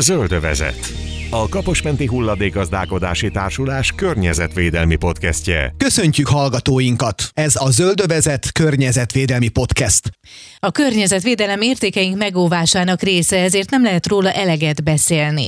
Zöldövezet. A Kaposmenti Hulladékazdálkodási Társulás környezetvédelmi podcastje. Köszöntjük hallgatóinkat! Ez a Zöldövezet környezetvédelmi podcast. A környezetvédelem értékeink megóvásának része, ezért nem lehet róla eleget beszélni.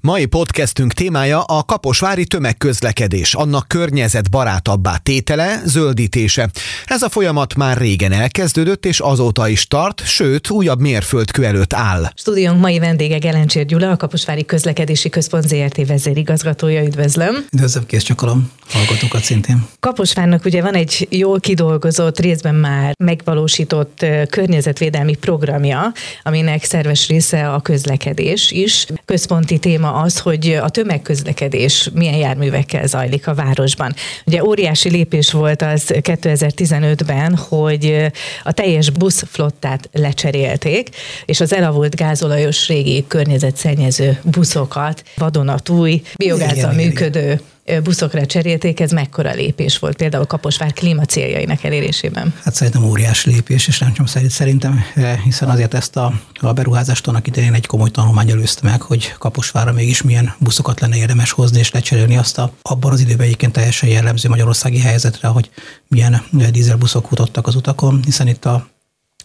Mai podcastünk témája a kaposvári tömegközlekedés, annak környezetbarátabbá tétele, zöldítése. Ez a folyamat már régen elkezdődött, és azóta is tart, sőt, újabb mérföldkő előtt áll. Stúdiónk mai vendége Gelencsér Gyula, a Kaposvári Közlekedési Központ ZRT vezérigazgatója. Üdvözlöm! Üdvözlöm, kész csakalom hallgatókat szintén. Kaposvárnak ugye van egy jól kidolgozott, részben már megvalósított környezetvédelmi programja, aminek szerves része a közlekedés is. Központi téma az, hogy a tömegközlekedés milyen járművekkel zajlik a városban. Ugye óriási lépés volt az 2015-ben, hogy a teljes buszflottát lecserélték, és az elavult gázolajos régi környezetszennyező buszokat vadonatúj, biogázzal Igen, működő buszokra cserélték, ez mekkora lépés volt például Kaposvár klímacéljainak elérésében? Hát szerintem óriási lépés, és nem csak szerint, szerintem, hiszen azért ezt a, a beruházást annak idején egy komoly tanulmány előzte meg, hogy Kaposvárra mégis milyen buszokat lenne érdemes hozni és lecserélni azt a, abban az időben egyébként teljesen jellemző magyarországi helyzetre, hogy milyen dízelbuszok futottak az utakon, hiszen itt a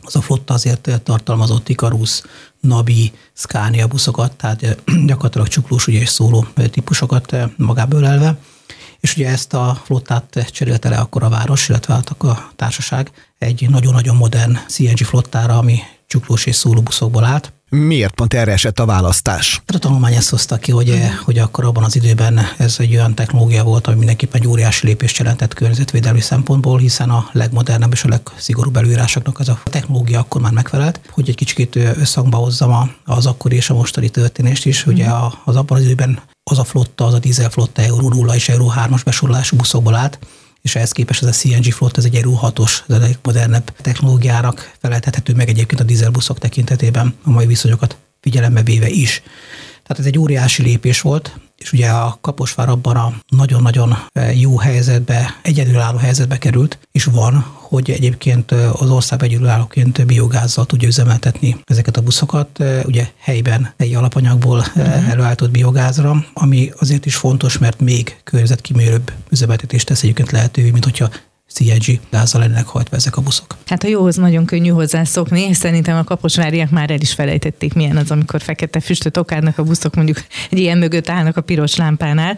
az a flotta azért tartalmazott Ikarus, Nabi, Scania buszokat, tehát eh, gyakorlatilag csuklós ugye, és szóló eh, típusokat eh, magából elve. És ugye ezt a flottát cserélte le akkor a város, illetve hát a társaság egy nagyon-nagyon modern CNG flottára, ami csuklós és szóló buszokból állt. Miért pont erre esett a választás? Hát a tanulmány ezt hozta ki, hogy, Mhm. hogy akkor abban az időben ez egy olyan technológia volt, ami mindenképpen egy óriási lépést jelentett környezetvédelmi szempontból, hiszen a legmodernebb és a legszigorúbb előírásoknak ez a technológia akkor már megfelelt. Hogy egy kicsit összhangba hozzam az akkori és a mostani történést is, ugye Mhm. az abban az időben az a flotta, az a dízel flotta Euró 0 és Euró 3-as besorolású buszokból állt, és ehhez képest ez a CNG flott, ez egy Euró 6-os, ez a legmodernebb technológiának feleltethető meg egyébként a dízelbuszok tekintetében a mai viszonyokat figyelembe véve is. Tehát ez egy óriási lépés volt, és ugye a Kaposvár abban a nagyon-nagyon eh, jó helyzetbe, egyedülálló helyzetbe került, és van, hogy egyébként eh, az ország egyedülállóként biogázzal tudja üzemeltetni ezeket a buszokat, eh, ugye helyben, helyi alapanyagból uh-huh. előállított biogázra, ami azért is fontos, mert még környezetkímélőbb üzemeltetést tesz egyébként lehetővé, mint hogyha CNG gázzal lennének hajtva ezek a buszok. Hát a jóhoz nagyon könnyű hozzászokni, szerintem a kaposváriak már el is felejtették, milyen az, amikor fekete füstöt okádnak a buszok, mondjuk egy ilyen mögött állnak a piros lámpánál.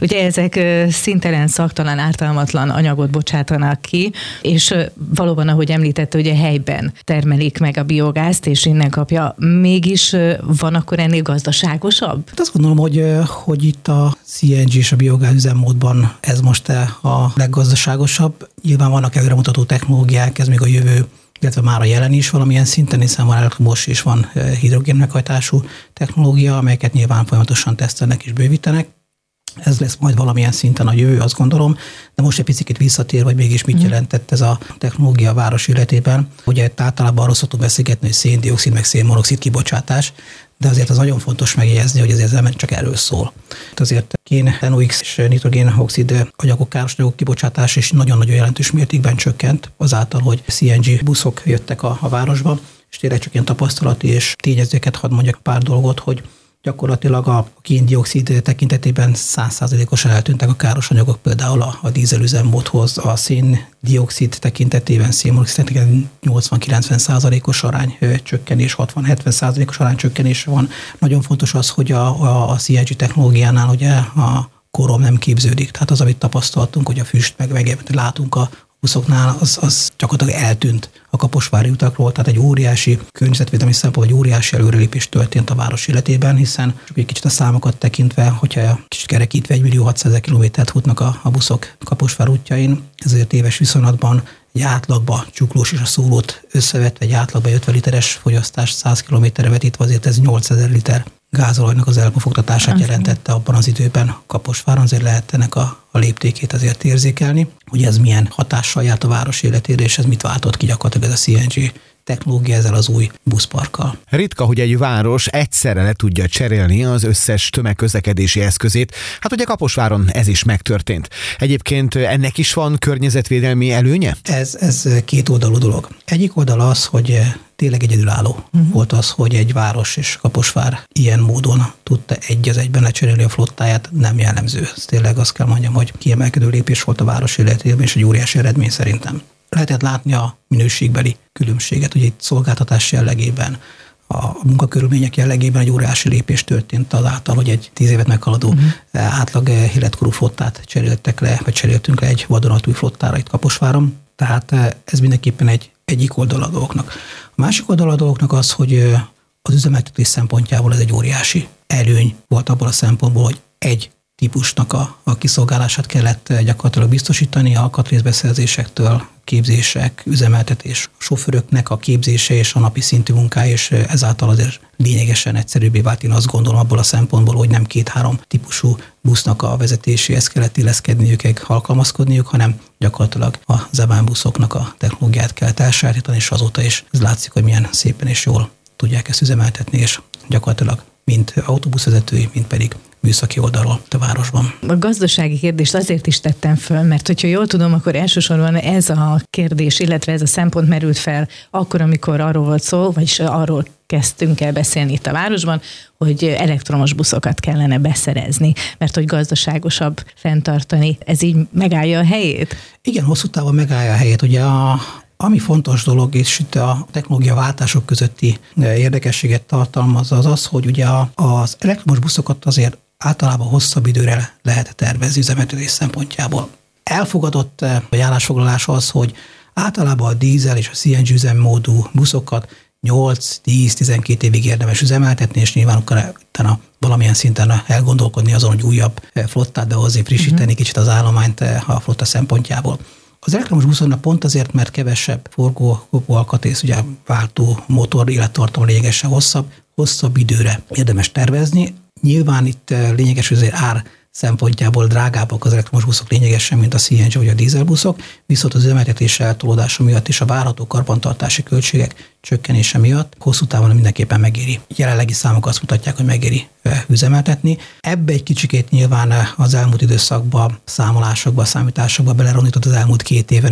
Ugye ezek szintelen, szaktalan, ártalmatlan anyagot bocsátanak ki, és valóban, ahogy említette, ugye helyben termelik meg a biogázt, és innen kapja. Mégis van akkor ennél gazdaságosabb? Hát azt gondolom, hogy, hogy itt a CNG és a biogáz üzemmódban ez most a leggazdaságosabb. Nyilván vannak előremutató technológiák, ez még a jövő, illetve már a jelen is valamilyen szinten, hiszen már elektromos és van eh, hidrogén meghajtású technológia, amelyeket nyilván folyamatosan tesztelnek és bővítenek. Ez lesz majd valamilyen szinten a jövő, azt gondolom, de most egy picit visszatér, hogy mégis mit jelentett ez a technológia a város életében. Ugye általában arról szoktunk beszélgetni, hogy széndiokszid meg szénmonoxid kibocsátás, de azért az nagyon fontos megjegyezni, hogy azért nem csak erről szól. Azért kén, NOx és nitrogénoxid anyagok, káros anyagok kibocsátás is nagyon-nagyon jelentős mértékben csökkent azáltal, hogy CNG buszok jöttek a, a városba, és tényleg csak ilyen tapasztalati és tényezőket hadd mondjak pár dolgot, hogy gyakorlatilag a kén-dioxid tekintetében 100%-osan eltűntek a káros anyagok, például a, a dízelüzemmódhoz, a szén-dioxid tekintetében, szénmonoxid tekintetében 80-90%-os arány ö, csökkenés, 60-70%-os arány csökkenés van. Nagyon fontos az, hogy a, a, a CNG technológiánál ugye a korom nem képződik. Tehát az, amit tapasztaltunk, hogy a füst meg, meg látunk a buszoknál, az, az gyakorlatilag eltűnt a kaposvári utakról, tehát egy óriási környezetvédelmi szempont, egy óriási előrelépés történt a város életében, hiszen csak egy kicsit a számokat tekintve, hogyha kicsit kerekítve 1 millió 600 ezer kilométert futnak a, a buszok Kaposvár útjain, ezért éves viszonylatban egy átlagba csuklós és a szólót összevetve, egy átlagba 50 literes fogyasztás 100 kilométerre vetítve, azért ez 8000 liter gázolajnak az elpufogtatását jelentette abban az időben Kaposváron, azért lehet ennek a, a léptékét azért érzékelni, hogy ez milyen hatással járt a város életére, és ez mit váltott ki gyakorlatilag ez a CNG technológia ezzel az új buszparkkal. Ritka, hogy egy város egyszerre le tudja cserélni az összes tömegközlekedési eszközét. Hát ugye Kaposváron ez is megtörtént. Egyébként ennek is van környezetvédelmi előnye? Ez, ez két oldalú dolog. Egyik oldal az, hogy tényleg egyedülálló uh-huh. volt az, hogy egy város és Kaposvár ilyen módon tudta egy az egyben lecserélni a flottáját, nem jellemző. Ez tényleg azt kell mondjam, hogy kiemelkedő lépés volt a város életében, és egy óriási eredmény szerintem. Lehetett látni a minőségbeli különbséget, ugye itt szolgáltatás jellegében, a munkakörülmények jellegében egy óriási lépés történt azáltal, hogy egy tíz évet meghaladó uh-huh. átlag életkorú flottát cseréltek le, vagy cseréltünk le egy vadonatúj flottára itt Kaposváron. Tehát eh, ez mindenképpen egy egyik oldal a dolgoknak. A másik oldal a dolgoknak az, hogy az üzemeltetés szempontjából ez egy óriási előny volt abból a szempontból, hogy egy típusnak a, a kiszolgálását kellett gyakorlatilag biztosítani, alkatrészbeszerzésektől, képzések, üzemeltetés, sofőröknek a képzése és a napi szintű munkája, és ezáltal azért lényegesen egyszerűbbé vált. Én azt gondolom abból a szempontból, hogy nem két-három típusú busznak a vezetéséhez kellett illeszkedniük, alkalmazkodniuk, hanem gyakorlatilag a Zebán buszoknak a technológiát kell elsajátítani, és azóta is ez látszik, hogy milyen szépen és jól tudják ezt üzemeltetni, és gyakorlatilag mint autóbuszvezetői, mint pedig műszaki oldalról a városban. A gazdasági kérdést azért is tettem föl, mert hogyha jól tudom, akkor elsősorban ez a kérdés, illetve ez a szempont merült fel akkor, amikor arról volt szó, vagyis arról kezdtünk el beszélni itt a városban, hogy elektromos buszokat kellene beszerezni, mert hogy gazdaságosabb fenntartani. Ez így megállja a helyét? Igen, hosszú távon megállja a helyét. Ugye a, ami fontos dolog, és itt a technológia váltások közötti érdekességet tartalmaz, az az, hogy ugye az elektromos buszokat azért általában hosszabb időre lehet tervezni üzemeltetés szempontjából. Elfogadott eh, állásfoglalás az, hogy általában a dízel és a CNG üzemmódú buszokat 8-10-12 évig érdemes üzemeltetni, és nyilván utána valamilyen szinten elgondolkodni azon, hogy újabb eh, flottát behozni, frissíteni uh-huh. kicsit az állományt eh, a flotta szempontjából. Az elektromos buszonnak pont azért, mert kevesebb forgó, alkatrész, ugye váltó motor élettartam lényegesen hosszabb, hosszabb időre érdemes tervezni, Nyilván itt lényeges, hogy azért ár szempontjából drágábbak az elektromos buszok lényegesen, mint a CNG vagy a dízelbuszok, viszont az üzemeltetés eltolódása miatt és a várható karbantartási költségek csökkenése miatt hosszú távon mindenképpen megéri. Jelenlegi számok azt mutatják, hogy megéri üzemeltetni. Ebbe egy kicsikét nyilván az elmúlt időszakban, számolásokba, számításokba beleronított az elmúlt két év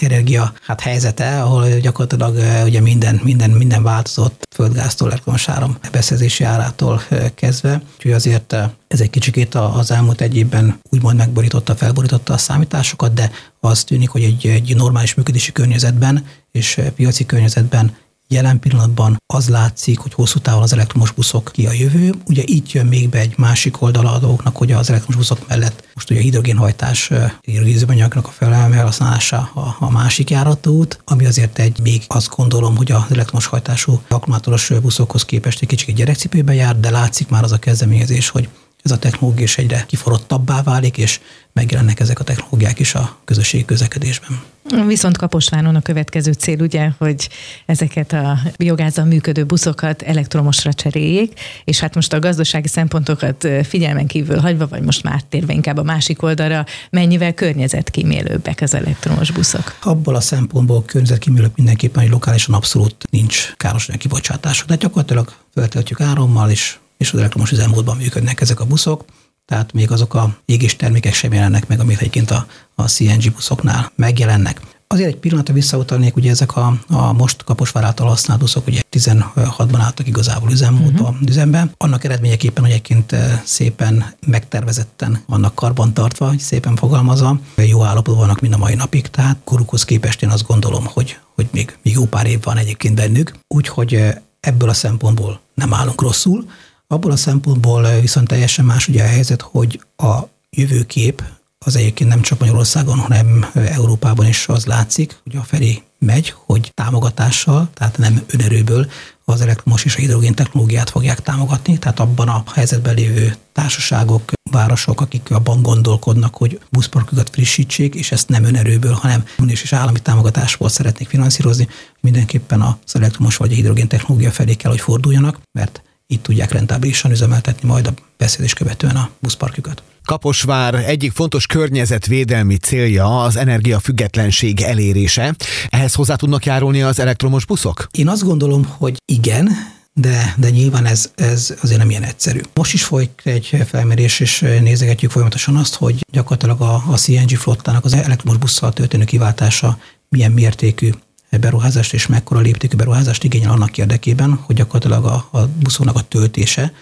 energia hát helyzete, ahol gyakorlatilag ugye minden, minden, minden változott földgáztól, elektromos áram beszerzési árától kezdve. Úgyhogy azért ez egy kicsikét az elmúlt egy évben úgymond megborította, felborította a számításokat, de az tűnik, hogy egy, egy normális működési környezetben és piaci környezetben Jelen pillanatban az látszik, hogy hosszú távon az elektromos buszok ki a jövő. Ugye itt jön még be egy másik oldala a dolgoknak, hogy az elektromos buszok mellett most ugye a hidrogénhajtás, hidrogénzőanyagnak a felhasználása a, a másik járatút, ami azért egy még azt gondolom, hogy az elektromos hajtású akkumulátoros buszokhoz képest egy kicsit gyerekcipőbe jár, de látszik már az a kezdeményezés, hogy ez a technológia is egyre kiforrottabbá válik, és megjelennek ezek a technológiák is a közösségi közlekedésben. Viszont Kaposváron a következő cél ugye, hogy ezeket a biogázzal működő buszokat elektromosra cseréljék, és hát most a gazdasági szempontokat figyelmen kívül hagyva, vagy most már térve inkább a másik oldalra, mennyivel környezetkímélőbbek az elektromos buszok? Abból a szempontból környezetkímélőbb mindenképpen, hogy lokálisan abszolút nincs káros kibocsátások. De gyakorlatilag feltöltjük árammal, és és az elektromos üzemmódban működnek ezek a buszok, tehát még azok a égés termékek sem jelennek meg, amit egyébként a, a CNG buszoknál megjelennek. Azért egy pillanatra visszautalnék, ugye ezek a, a most Kaposvár által használt buszok, ugye 16-ban álltak igazából üzemmódban, uh-huh. üzemben. Annak eredményeképpen, hogy egyébként eh, szépen megtervezetten vannak karbantartva, szépen fogalmazva, jó állapotban vannak mind a mai napig, tehát korukhoz képest én azt gondolom, hogy, hogy még, még jó pár év van egyébként bennük, úgyhogy eh, ebből a szempontból nem állunk rosszul. Abból a szempontból viszont teljesen más ugye a helyzet, hogy a jövőkép az egyébként nem csak Magyarországon, hanem Európában is az látszik, hogy a felé megy, hogy támogatással, tehát nem önerőből az elektromos és a hidrogén technológiát fogják támogatni, tehát abban a helyzetben lévő társaságok, városok, akik abban gondolkodnak, hogy buszparkokat frissítsék, és ezt nem önerőből, hanem uniós és állami támogatásból szeretnék finanszírozni, mindenképpen az elektromos vagy a hidrogén technológia felé kell, hogy forduljanak, mert itt tudják rentábilisan üzemeltetni majd a beszélés követően a buszparkjukat. Kaposvár egyik fontos környezetvédelmi célja az energiafüggetlenség elérése. Ehhez hozzá tudnak járulni az elektromos buszok? Én azt gondolom, hogy igen, de, de nyilván ez, ez azért nem ilyen egyszerű. Most is folyik egy felmérés, és nézegetjük folyamatosan azt, hogy gyakorlatilag a, a CNG flottának az elektromos busszal történő kiváltása milyen mértékű beruházást és mekkora léptékű beruházást igényel annak érdekében, hogy gyakorlatilag a, a buszoknak a töltése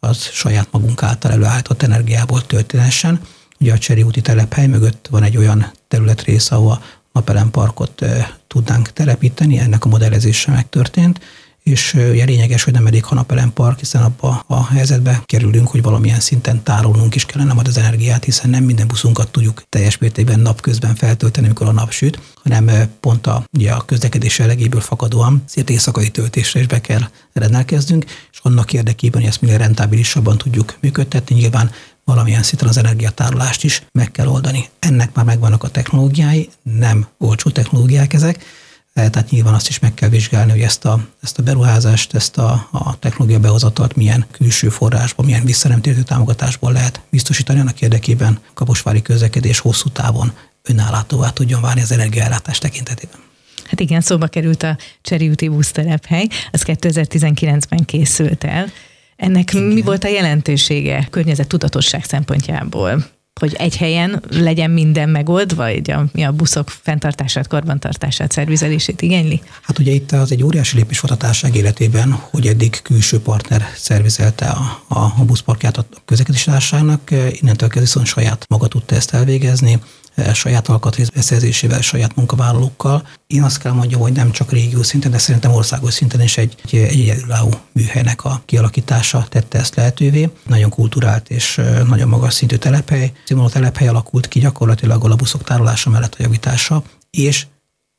az saját magunk által előállított energiából történessen. Ugye a Cseri úti telephely mögött van egy olyan területrész, ahol napelem parkot tudnánk telepíteni, ennek a modellezése megtörtént, és ugye lényeges, hogy nem elég hanapelem park, hiszen abba a helyzetbe kerülünk, hogy valamilyen szinten tárolnunk is kellene majd az energiát, hiszen nem minden buszunkat tudjuk teljes mértékben napközben feltölteni, amikor a nap süt, hanem pont a, ugye a közlekedés jellegéből fakadóan szét éjszakai töltésre is be kell rendelkeznünk, és annak érdekében, hogy ezt minél rentábilisabban tudjuk működtetni, nyilván valamilyen szinten az energiatárolást is meg kell oldani. Ennek már megvannak a technológiái, nem olcsó technológiák ezek, tehát nyilván azt is meg kell vizsgálni, hogy ezt a, ezt a beruházást, ezt a, a technológia behozatalt milyen külső forrásból, milyen visszanemtérítő támogatásból lehet biztosítani annak érdekében kaposvári közlekedés hosszú távon önállátóvá tudjon válni az energiaellátás tekintetében. Hát igen, szóba került a Cseri úti busztelephely, az 2019-ben készült el. Ennek Igen. mi volt a jelentősége környezet tudatosság szempontjából? Hogy egy helyen legyen minden megoldva, vagy a, mi a buszok fenntartását, karbantartását, szervizelését igényli? Hát ugye itt az egy óriási lépés volt a társaság életében, hogy eddig külső partner szervizelte a, a, buszparkját a közlekedési társaságnak, innentől kezdve viszont saját maga tudta ezt elvégezni, saját alkatrészbeszerzésével, saját munkavállalókkal. Én azt kell mondjam, hogy nem csak régió szinten, de szerintem országos szinten is egy, egy egyedülálló műhelynek a kialakítása tette ezt lehetővé. Nagyon kulturált és nagyon magas szintű telephely. Színvonalú telephely alakult ki gyakorlatilag a buszok tárolása mellett a javítása, és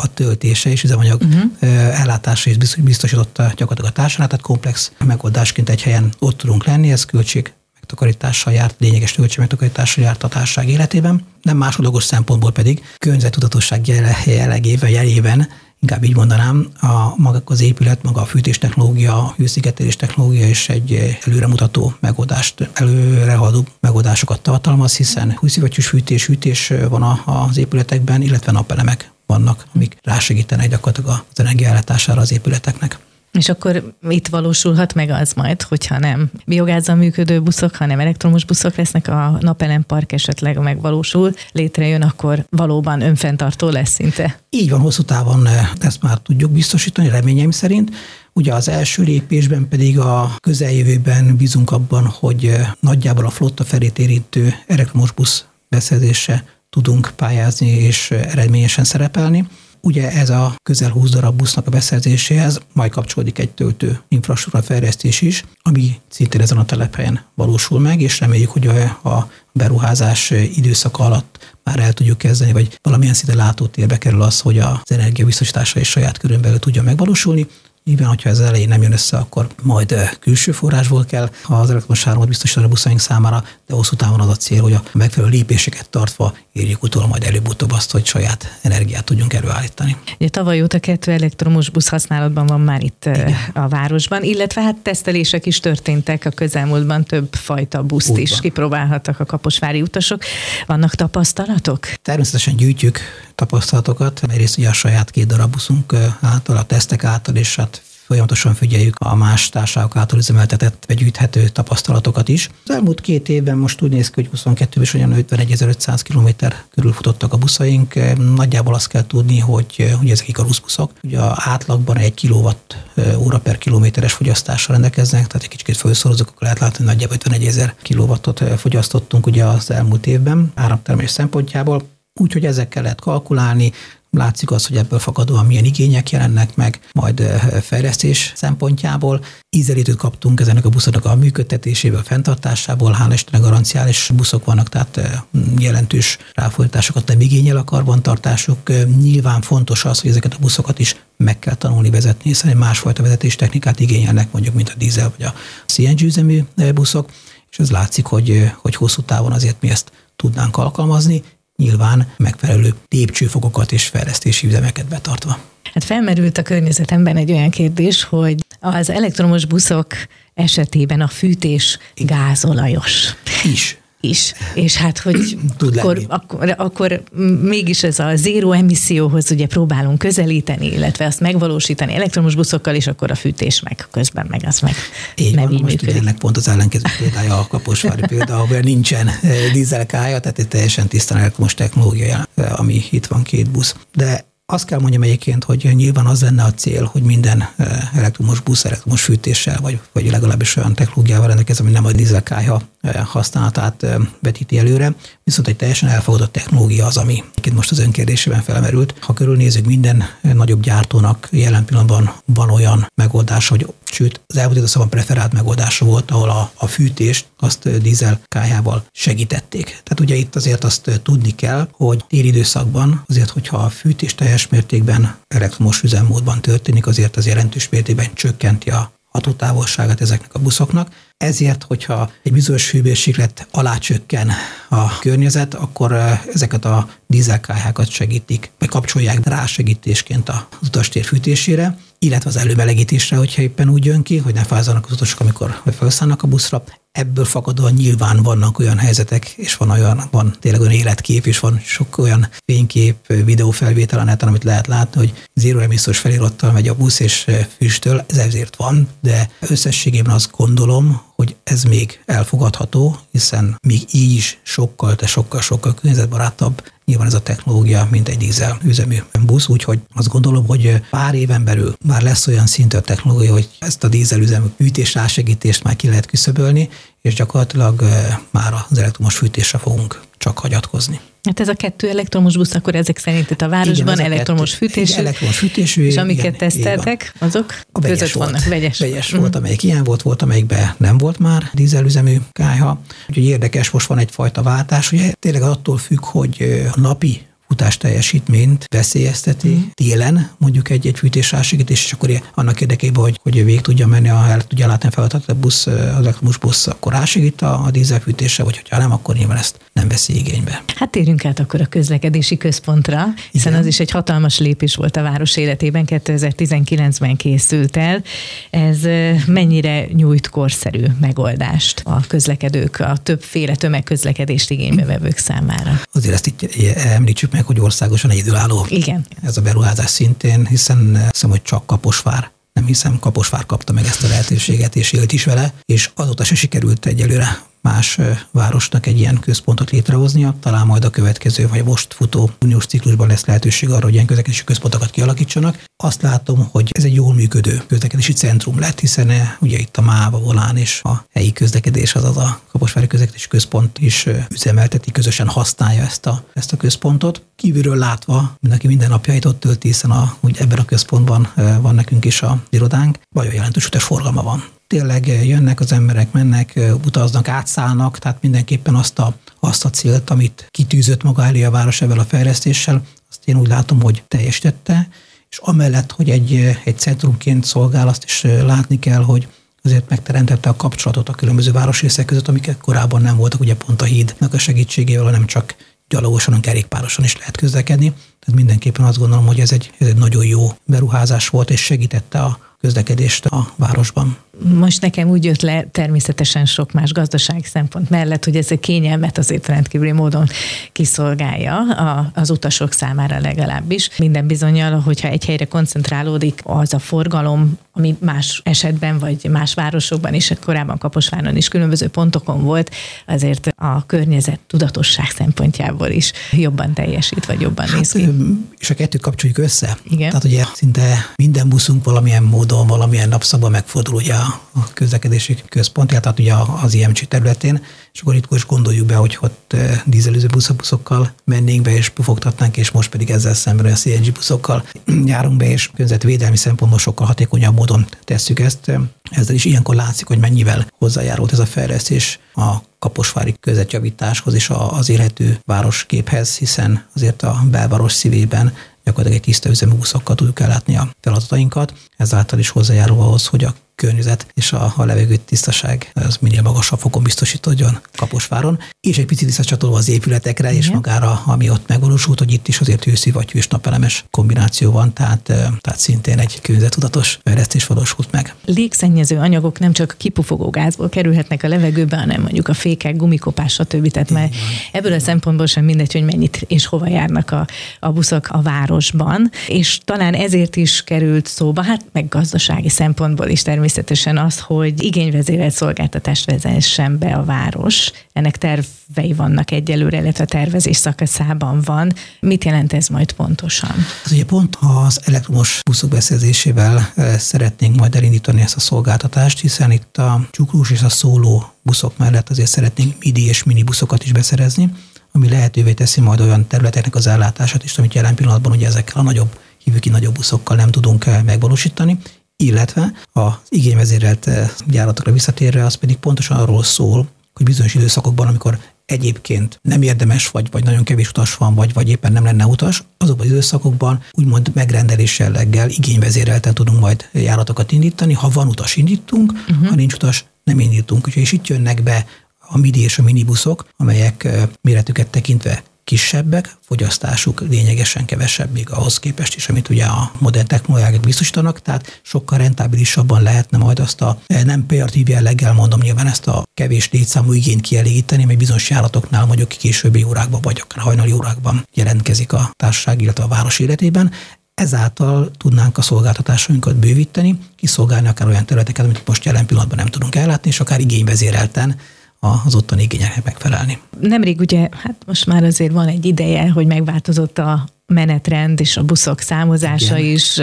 a töltése és üzemanyag uh-huh. ellátása is biztosította gyakorlatilag a társadalmat, tehát komplex megoldásként egy helyen ott tudunk lenni, ez költség megtakarítással járt, lényeges költség megtakarítással járt a társaság életében, nem másodlagos szempontból pedig környezettudatosság jellegében, jelében inkább így mondanám, a maga az épület, maga a fűtés technológia, a hőszigetelés technológia és egy előremutató megoldást, előrehaladó megoldásokat tartalmaz, hiszen hőszivattyús fűtés, hűtés van az épületekben, illetve napelemek vannak, amik rásegítenek gyakorlatilag az energiállátására az épületeknek. És akkor itt valósulhat meg az majd, hogyha nem biogázzal működő buszok, hanem elektromos buszok lesznek, a napelem park esetleg megvalósul, létrejön, akkor valóban önfenntartó lesz szinte. Így van, hosszú távon eh, ezt már tudjuk biztosítani, reményeim szerint. Ugye az első lépésben pedig a közeljövőben bízunk abban, hogy eh, nagyjából a flotta felét érintő elektromos busz beszerzése tudunk pályázni és eh, eredményesen szerepelni. Ugye ez a közel 20 darab busznak a beszerzéséhez majd kapcsolódik egy töltő infrastruktúra fejlesztés is, ami szintén ezen a telephelyen valósul meg, és reméljük, hogy a beruházás időszaka alatt már el tudjuk kezdeni, vagy valamilyen szinte látótérbe kerül az, hogy az energiabiztosítása is saját körön belül tudja megvalósulni. Nyilván, hogyha ez elején nem jön össze, akkor majd külső forrásból kell az elektromos áramot biztosítani a buszaink számára, de hosszú távon az a cél, hogy a megfelelő lépéseket tartva érjük utol majd előbb-utóbb azt, hogy saját energiát tudjunk előállítani. Ugye tavaly óta kettő elektromos busz használatban van már itt Igen. a városban, illetve hát tesztelések is történtek a közelmúltban, több fajta buszt Úgy is kipróbálhattak a kaposvári utasok. Vannak tapasztalatok? Természetesen gyűjtjük tapasztalatokat. Egyrészt ugye a saját két darab buszunk által, a tesztek által, és hát folyamatosan figyeljük a más társaságok által üzemeltetett vagy gyűjthető tapasztalatokat is. Az elmúlt két évben most úgy néz ki, hogy 22 és olyan 51.500 km körül futottak a buszaink. Nagyjából azt kell tudni, hogy, hogy ezek a buszok. Ugye átlagban egy kilowatt óra per kilométeres fogyasztással rendelkeznek, tehát egy kicsit felszorozok, akkor lehet látni, hogy nagyjából 51 ezer kilowattot fogyasztottunk ugye az elmúlt évben áramtermelés szempontjából. Úgyhogy ezekkel lehet kalkulálni, Látszik az, hogy ebből fakadóan milyen igények jelennek meg, majd fejlesztés szempontjából. Ízelítőt kaptunk ezenek a buszoknak a működtetéséből, fenntartásából, hála Istennek garanciális buszok vannak, tehát jelentős ráfordításokat nem igényel a karbantartásuk. Nyilván fontos az, hogy ezeket a buszokat is meg kell tanulni vezetni, hiszen egy másfajta vezetéstechnikát igényelnek, mondjuk, mint a dízel vagy a CNG üzemű buszok, és ez látszik, hogy, hogy hosszú távon azért mi ezt tudnánk alkalmazni, nyilván megfelelő lépcsőfokokat és fejlesztési üzemeket betartva. Hát felmerült a környezetemben egy olyan kérdés, hogy az elektromos buszok esetében a fűtés gázolajos. Is is. És hát, hogy Tud akkor, akkor, akkor mégis ez a zéró emisszióhoz ugye próbálunk közelíteni, illetve azt megvalósítani elektromos buszokkal, és akkor a fűtés meg közben meg az meg így nem van, így most működik. ennek pont az ellenkező példája a Kaposvári példa, ahol nincsen eh, dízelkája, tehát egy teljesen tisztán elektromos technológia, ami itt van két busz. De Azt kell mondjam egyébként, hogy nyilván az lenne a cél, hogy minden elektromos busz, elektromos fűtéssel, vagy, vagy legalábbis olyan technológiával rendelkező, ami nem a dízelkályha használatát vetíti előre, viszont egy teljesen elfogadott technológia az, ami most az önkérdésében felmerült. Ha körülnézzük, minden nagyobb gyártónak jelen pillanatban van olyan megoldás, hogy sőt, az elmúlt időszakban preferált megoldása volt, ahol a, a fűtést azt dízel kájával segítették. Tehát ugye itt azért azt tudni kell, hogy téli időszakban azért, hogyha a fűtés teljes mértékben elektromos üzemmódban történik, azért az jelentős mértékben csökkenti a hatótávolságát ezeknek a buszoknak. Ezért, hogyha egy bizonyos hőmérséklet alá csökken a környezet, akkor ezeket a dízelkályhákat segítik, vagy kapcsolják rá segítésként az utastér fűtésére, illetve az előmelegítésre, hogyha éppen úgy jön ki, hogy ne fázzanak az utasok, amikor felszállnak a buszra. Ebből fakadóan nyilván vannak olyan helyzetek, és van olyan, van tényleg olyan életkép, és van sok olyan fénykép, videófelvétel a neten, amit lehet látni, hogy zero emissziós felirattal megy a busz és füstöl, ez ezért van, de összességében azt gondolom, hogy ez még elfogadható, hiszen még így is sokkal, de sokkal, sokkal környezetbarátabb. Nyilván ez a technológia, mint egy dízel üzemű busz, úgyhogy azt gondolom, hogy pár éven belül már lesz olyan szintű a technológia, hogy ezt a dízel üzemű fűtés rásegítést már ki lehet küszöbölni, és gyakorlatilag már az elektromos fűtésre fogunk csak hagyatkozni. Hát ez a kettő elektromos busz, akkor ezek szerint itt a városban igen, elektromos kettő, fűtésű, elektromos fűtésű, és amiket igen, teszteltek, azok a vegyes között volt. vannak vegyes. Vegyes mm. volt, amelyik ilyen volt, volt, amelyikben nem volt már dízelüzemű kályha. Úgyhogy érdekes, most van egyfajta váltás. Ugye tényleg attól függ, hogy a napi futás teljesítményt veszélyezteti mm. télen, mondjuk egy-egy fűtésrásegítés, és akkor annak érdekében, hogy, hogy végig tudja menni, a, el tudja látni feladatot a busz, az elektromos busz, akkor rásegít a, a dízelfűtése, vagy hogyha nem, akkor nyilván ezt nem veszi igénybe. Hát térjünk át akkor a közlekedési központra, hiszen Igen. az is egy hatalmas lépés volt a város életében, 2019-ben készült el. Ez mennyire nyújt korszerű megoldást a közlekedők, a többféle tömegközlekedést igénybe vevők számára? Azért ezt így említsük meg, hogy országosan egyedülálló. Igen. Ez a beruházás szintén, hiszen hiszem, hogy csak Kaposvár nem hiszem, Kaposvár kapta meg ezt a lehetőséget, és élt is vele, és azóta se sikerült egyelőre más városnak egy ilyen központot létrehoznia. Talán majd a következő, vagy most futó uniós ciklusban lesz lehetőség arra, hogy ilyen közlekedési központokat kialakítsanak. Azt látom, hogy ez egy jól működő közlekedési centrum lett, hiszen ugye itt a MÁVA, Volán és a helyi közlekedés, azaz a Kaposvári Közlekedési Központ is üzemelteti, közösen használja ezt a, ezt a központot. Kívülről látva, mindenki minden napjait ott tölti, hiszen a, ugye ebben a központban van nekünk is a irodánk, vagy a jelentős utas forgalma van tényleg jönnek az emberek, mennek, utaznak, átszállnak, tehát mindenképpen azt a, azt a célt, amit kitűzött maga elé a város ebben a fejlesztéssel, azt én úgy látom, hogy teljesítette, és amellett, hogy egy, egy centrumként szolgál, azt is látni kell, hogy azért megteremtette a kapcsolatot a különböző városrészek között, amiket korábban nem voltak, ugye pont a hídnak a segítségével, hanem csak gyalogosan, hanem kerékpárosan is lehet közlekedni. Tehát mindenképpen azt gondolom, hogy ez egy, ez egy nagyon jó beruházás volt, és segítette a közlekedést a városban. Most nekem úgy jött le természetesen sok más gazdasági szempont mellett, hogy ez a kényelmet azért rendkívüli módon kiszolgálja a, az utasok számára legalábbis. Minden bizonyal, hogyha egy helyre koncentrálódik az a forgalom, ami más esetben vagy más városokban is, korábban Kaposváron is különböző pontokon volt, azért a környezet tudatosság szempontjából is jobban teljesít, vagy jobban hát, néz ki. És a kettőt kapcsoljuk össze. Igen. Tehát ugye szinte minden buszunk valamilyen módon, valamilyen napszakban megfordul ugye a közlekedési központ, tehát ugye az IMC területén, és akkor itt most gondoljuk be, hogy ott eh, dízelőző buszokkal mennénk be, és pufogtatnánk, és most pedig ezzel szemben a CNG buszokkal járunk be, és környezetvédelmi szempontból sokkal hatékonyabb módon tesszük ezt. Ezzel is ilyenkor látszik, hogy mennyivel hozzájárult ez a fejlesztés a kaposvári közvetjavításhoz és az élhető városképhez, hiszen azért a belváros szívében gyakorlatilag egy tiszta üzemű buszokkal tudjuk ellátni a feladatainkat, ezáltal is hozzájárul ahhoz, hogy a környezet és a, a levegő tisztaság az minél magasabb fokon biztosítódjon Kaposváron, és egy picit visszacsatolva az épületekre Igen. és magára, ami ott megvalósult, hogy itt is azért őszi vagy hős napelemes kombináció van, tehát, tehát szintén egy környezetudatos fejlesztés valósult meg. Légszennyező anyagok nem csak kipufogó gázból kerülhetnek a levegőbe, hanem mondjuk a fékek, gumikopás, stb. Tehát már ebből a szempontból sem mindegy, hogy mennyit és hova járnak a, a buszok a városban, és talán ezért is került szóba, hát meg gazdasági szempontból is természetesen természetesen az, hogy igényvezérelt szolgáltatást vezessen be a város. Ennek tervei vannak egyelőre, illetve a tervezés szakaszában van. Mit jelent ez majd pontosan? Ez ugye pont az elektromos buszok beszerzésével szeretnénk majd elindítani ezt a szolgáltatást, hiszen itt a csuklós és a szóló buszok mellett azért szeretnénk midi és mini buszokat is beszerezni, ami lehetővé teszi majd olyan területeknek az ellátását is, amit jelen pillanatban ugye ezekkel a nagyobb hívjuk ki nagyobb buszokkal nem tudunk megvalósítani, illetve az igényvezérelt gyáratokra visszatérve, az pedig pontosan arról szól, hogy bizonyos időszakokban, amikor egyébként nem érdemes, vagy, vagy nagyon kevés utas van, vagy, vagy éppen nem lenne utas, azokban az időszakokban úgymond megrendelés jelleggel, igényvezérelten tudunk majd járatokat indítani. Ha van utas, indítunk, uh-huh. ha nincs utas, nem indítunk. Úgyhogy és itt jönnek be a midi és a minibuszok, amelyek méretüket tekintve kisebbek, fogyasztásuk lényegesen kevesebb, még ahhoz képest is, amit ugye a modern technológiák biztosítanak, tehát sokkal rentábilisabban lehetne majd azt a eh, nem pejoratív jelleggel mondom nyilván ezt a kevés létszámú igényt kielégíteni, mert bizonyos járatoknál mondjuk későbbi órákban, vagy akár hajnali órákban jelentkezik a társaság, illetve a város életében. Ezáltal tudnánk a szolgáltatásainkat bővíteni, kiszolgálni akár olyan területeket, amit most jelen pillanatban nem tudunk ellátni, és akár igényvezérelten az ottani igényeknek megfelelni. Nemrég ugye, hát most már azért van egy ideje, hogy megváltozott a menetrend és a buszok számozása Igen. is,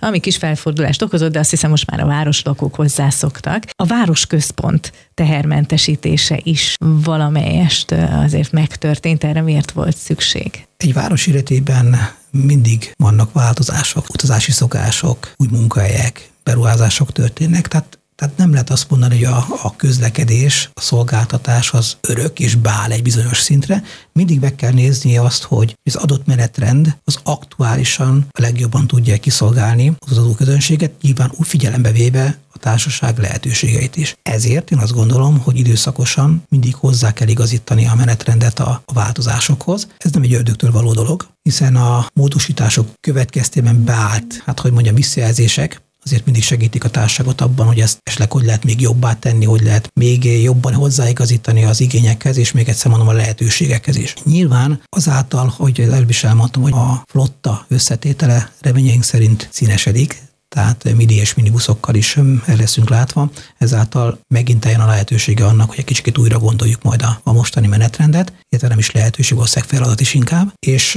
ami kis felfordulást okozott, de azt hiszem most már a városlakók hozzászoktak. A városközpont tehermentesítése is valamelyest azért megtörtént, erre miért volt szükség? Egy város életében mindig vannak változások, utazási szokások, új munkahelyek, beruházások történnek, tehát tehát nem lehet azt mondani, hogy a, a közlekedés, a szolgáltatás az örök és bál egy bizonyos szintre. Mindig meg kell nézni azt, hogy az adott menetrend az aktuálisan a legjobban tudja kiszolgálni az adóközönséget, nyilván úgy figyelembe véve a társaság lehetőségeit is. Ezért én azt gondolom, hogy időszakosan mindig hozzá kell igazítani a menetrendet a, a változásokhoz. Ez nem egy ördögtől való dolog, hiszen a módosítások következtében beállt, hát hogy mondjam, visszajelzések azért mindig segítik a társaságot abban, hogy ezt esetleg hogy lehet még jobbá tenni, hogy lehet még jobban hozzáigazítani az igényekhez, és még egyszer mondom a lehetőségekhez is. Nyilván azáltal, hogy előbb is elmondtam, hogy a flotta összetétele reményeink szerint színesedik, tehát midi és minibuszokkal is el leszünk látva, ezáltal megint eljön a lehetősége annak, hogy egy kicsit újra gondoljuk majd a, a mostani menetrendet, illetve nem is lehetőség, valószínűleg feladat is inkább, és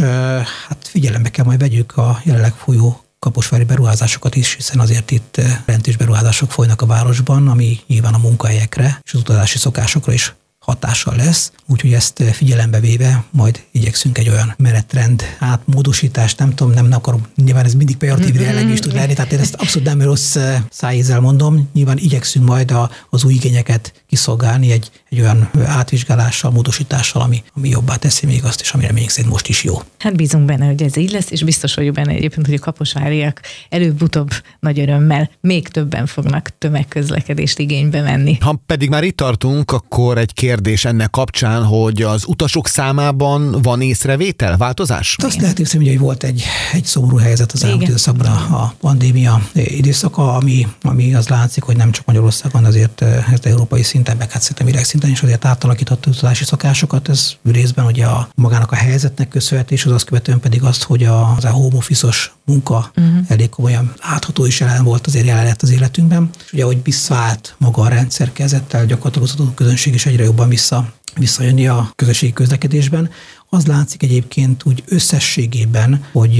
hát figyelembe kell majd vegyük a jelenleg folyó kaposvári beruházásokat is, hiszen azért itt eh, jelentős beruházások folynak a városban, ami nyilván a munkahelyekre és az utazási szokásokra is hatással lesz, úgyhogy ezt eh, figyelembe véve majd igyekszünk egy olyan menetrend átmódosítást, nem tudom, nem akarom, nyilván ez mindig pejoratív jellegű is tud lenni, tehát én ezt abszolút nem rossz eh, szájézzel mondom, nyilván igyekszünk majd a, az új igényeket kiszolgálni egy, egy olyan átvizsgálással, módosítással, ami, ami jobbá teszi még azt is, ami reményünk szerint most is jó. Hát bízunk benne, hogy ez így lesz, és biztos vagyok benne egyébként, hogy a kaposváriak előbb-utóbb nagy örömmel még többen fognak tömegközlekedést igénybe venni. Ha pedig már itt tartunk, akkor egy kérdés ennek kapcsán, hogy az utasok számában van észrevétel, változás? Azt lehet hiszem, hogy volt egy, egy szomorú helyzet az elmúlt időszakban a, pandémia időszaka, ami, ami az látszik, hogy nem csak Magyarországon, azért ez európai szinten, meg hát szerintem világszinten is azért átalakított utazási szokásokat. Ez részben ugye a magának a helyzetnek köszönhető, és az azt követően pedig azt, hogy a, az a home office munka uh-huh. elég komolyan látható is jelen volt azért jelen lett az életünkben. És ugye, hogy visszaállt maga a rendszer kezettel, gyakorlatilag az közönség is egyre jobban vissza visszajönni a közösségi közlekedésben. Az látszik egyébként úgy összességében, hogy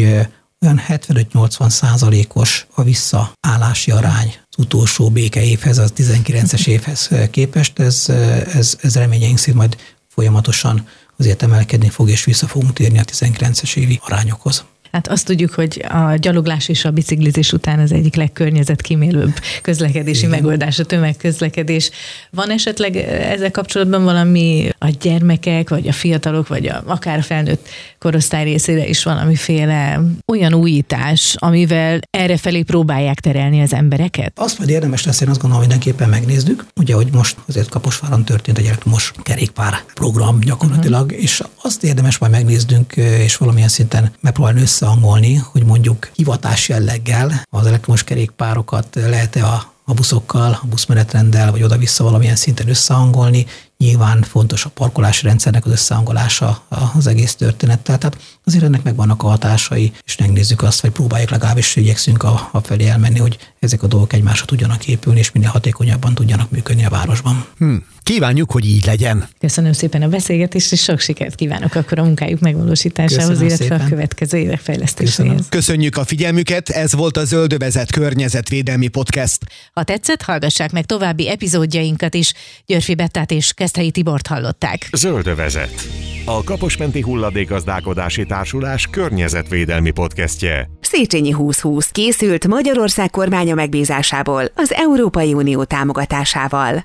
olyan 75-80 százalékos a visszaállási arány az utolsó béke évhez, az 19-es évhez képest. Ez, ez, ez reményeink szerint majd folyamatosan azért emelkedni fog, és vissza fogunk térni a 19-es évi arányokhoz. Hát azt tudjuk, hogy a gyaloglás és a biciklizés után az egyik legkörnyezetkímélőbb közlekedési Igen. megoldás a tömegközlekedés. Van esetleg ezzel kapcsolatban valami a gyermekek, vagy a fiatalok, vagy a, akár a felnőtt korosztály részére is valamiféle olyan újítás, amivel erre felé próbálják terelni az embereket? Azt majd érdemes lesz, én azt gondolom, mindenképpen megnézzük. Ugye, hogy most azért Kaposváron történt egy elektromos kerékpár program gyakorlatilag, uh-huh. és azt érdemes majd megnéznünk, és valamilyen szinten megpróbálni összehangolni, hogy mondjuk hivatás jelleggel az elektromos kerékpárokat lehet-e a a buszokkal, a buszmenetrenddel, vagy oda-vissza valamilyen szinten összehangolni. Nyilván fontos a parkolási rendszernek az összehangolása az egész történettel. Tehát azért ennek megvannak a hatásai, és megnézzük azt, vagy próbáljuk legalábbis, igyekszünk a, a felé elmenni, hogy ezek a dolgok egymásra tudjanak épülni, és minél hatékonyabban tudjanak működni a városban. Hmm. Kívánjuk, hogy így legyen. Köszönöm szépen a beszélgetést, és sok sikert kívánok akkor a munkájuk megvalósításához, Köszönöm illetve szépen. a következő évek fejlesztéséhez. Köszönjük a figyelmüket, ez volt a Zöldövezet környezetvédelmi podcast. Ha tetszett, hallgassák meg további epizódjainkat is. Györfi Bettát és Keszthelyi Tibort hallották. Zöldövezet. A Kaposmenti Hulladékazdálkodási Társulás környezetvédelmi podcastje. Széchenyi 2020 készült Magyarország kormánya megbízásából az Európai Unió támogatásával.